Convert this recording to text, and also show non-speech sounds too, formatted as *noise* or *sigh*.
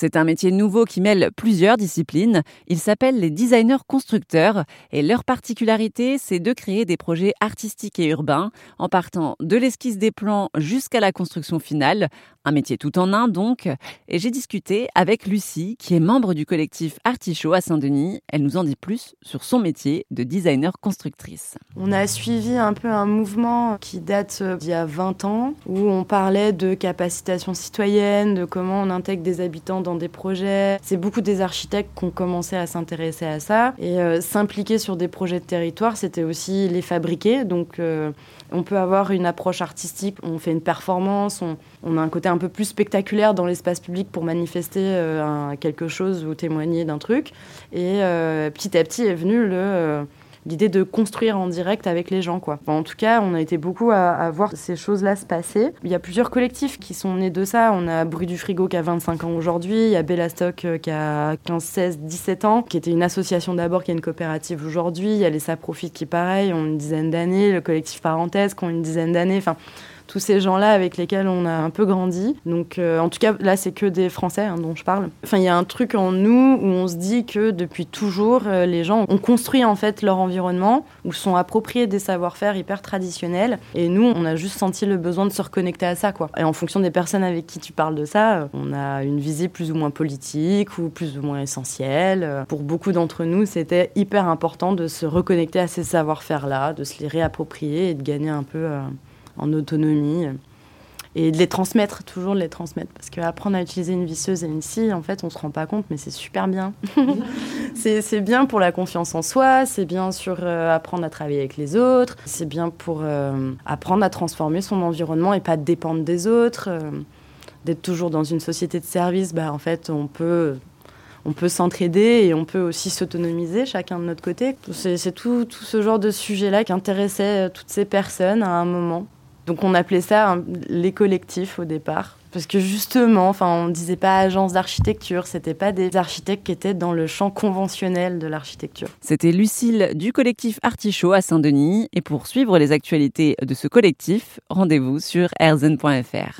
C'est un métier nouveau qui mêle plusieurs disciplines. Il s'appelle les designers constructeurs et leur particularité, c'est de créer des projets artistiques et urbains en partant de l'esquisse des plans jusqu'à la construction finale. Un métier tout en un donc. Et j'ai discuté avec Lucie, qui est membre du collectif Artichaut à Saint-Denis. Elle nous en dit plus sur son métier de designer constructrice. On a suivi un peu un mouvement qui date d'il y a 20 ans où on parlait de capacitation citoyenne, de comment on intègre des habitants dans des projets. C'est beaucoup des architectes qui ont commencé à s'intéresser à ça. Et euh, s'impliquer sur des projets de territoire, c'était aussi les fabriquer. Donc euh, on peut avoir une approche artistique, on fait une performance, on, a un côté un peu plus spectaculaire dans l'espace public pour manifester euh, quelque chose ou témoigner d'un truc. Et petit à petit est venu le l'idée de construire en direct avec les gens. Quoi. en tout cas, on a été beaucoup à, voir ces choses-là se passer. Il y a plusieurs collectifs qui sont nés de ça. On a Bruit du Frigo qui a 25 ans aujourd'hui, il y a Bellastock euh, qui a 15, 16, 17 ans, qui était une association d'abord, qui est une coopérative aujourd'hui. Il y a les Ça Profite qui, pareil, ont une dizaine d'années, le collectif Parenthèse qui ont une dizaine d'années. Enfin, tous ces gens-là avec lesquels on a un peu grandi. Donc, euh, en tout cas, là, c'est que des Français hein, dont je parle. Enfin, il y a un truc en nous où on se dit que depuis toujours, euh, les gens ont construit en fait leur environnement, ou sont appropriés des savoir-faire hyper traditionnels. Et nous, on a juste senti le besoin de se reconnecter à ça, quoi. Et en fonction des personnes avec qui tu parles de ça, euh, on a une visée plus ou moins politique ou plus ou moins essentielle. Pour beaucoup d'entre nous, c'était hyper important de se reconnecter à ces savoir-faire-là, de se les réapproprier et de gagner un peu en autonomie et de les transmettre, toujours de les transmettre. Parce qu'apprendre à utiliser une visseuse et une scie, en fait, on se rend pas compte, mais c'est super bien. *laughs* c'est bien pour la confiance en soi, c'est bien sur euh, apprendre à travailler avec les autres, c'est bien pour euh, apprendre à transformer son environnement et pas dépendre des autres. Euh, d'être toujours dans une société de service, bah, en fait, on peut on peut s'entraider et on peut aussi s'autonomiser chacun de notre côté. C'est tout, tout, ce genre de sujet-là qui intéressait toutes ces personnes à un moment. Donc on appelait ça les collectifs au départ. Parce que justement, on ne disait pas agence d'architecture, c'était pas des architectes qui étaient dans le champ conventionnel de l'architecture. C'était Lucille du collectif Artichaut à Saint-Denis. Et pour suivre les actualités de ce collectif, rendez-vous sur erzen.fr.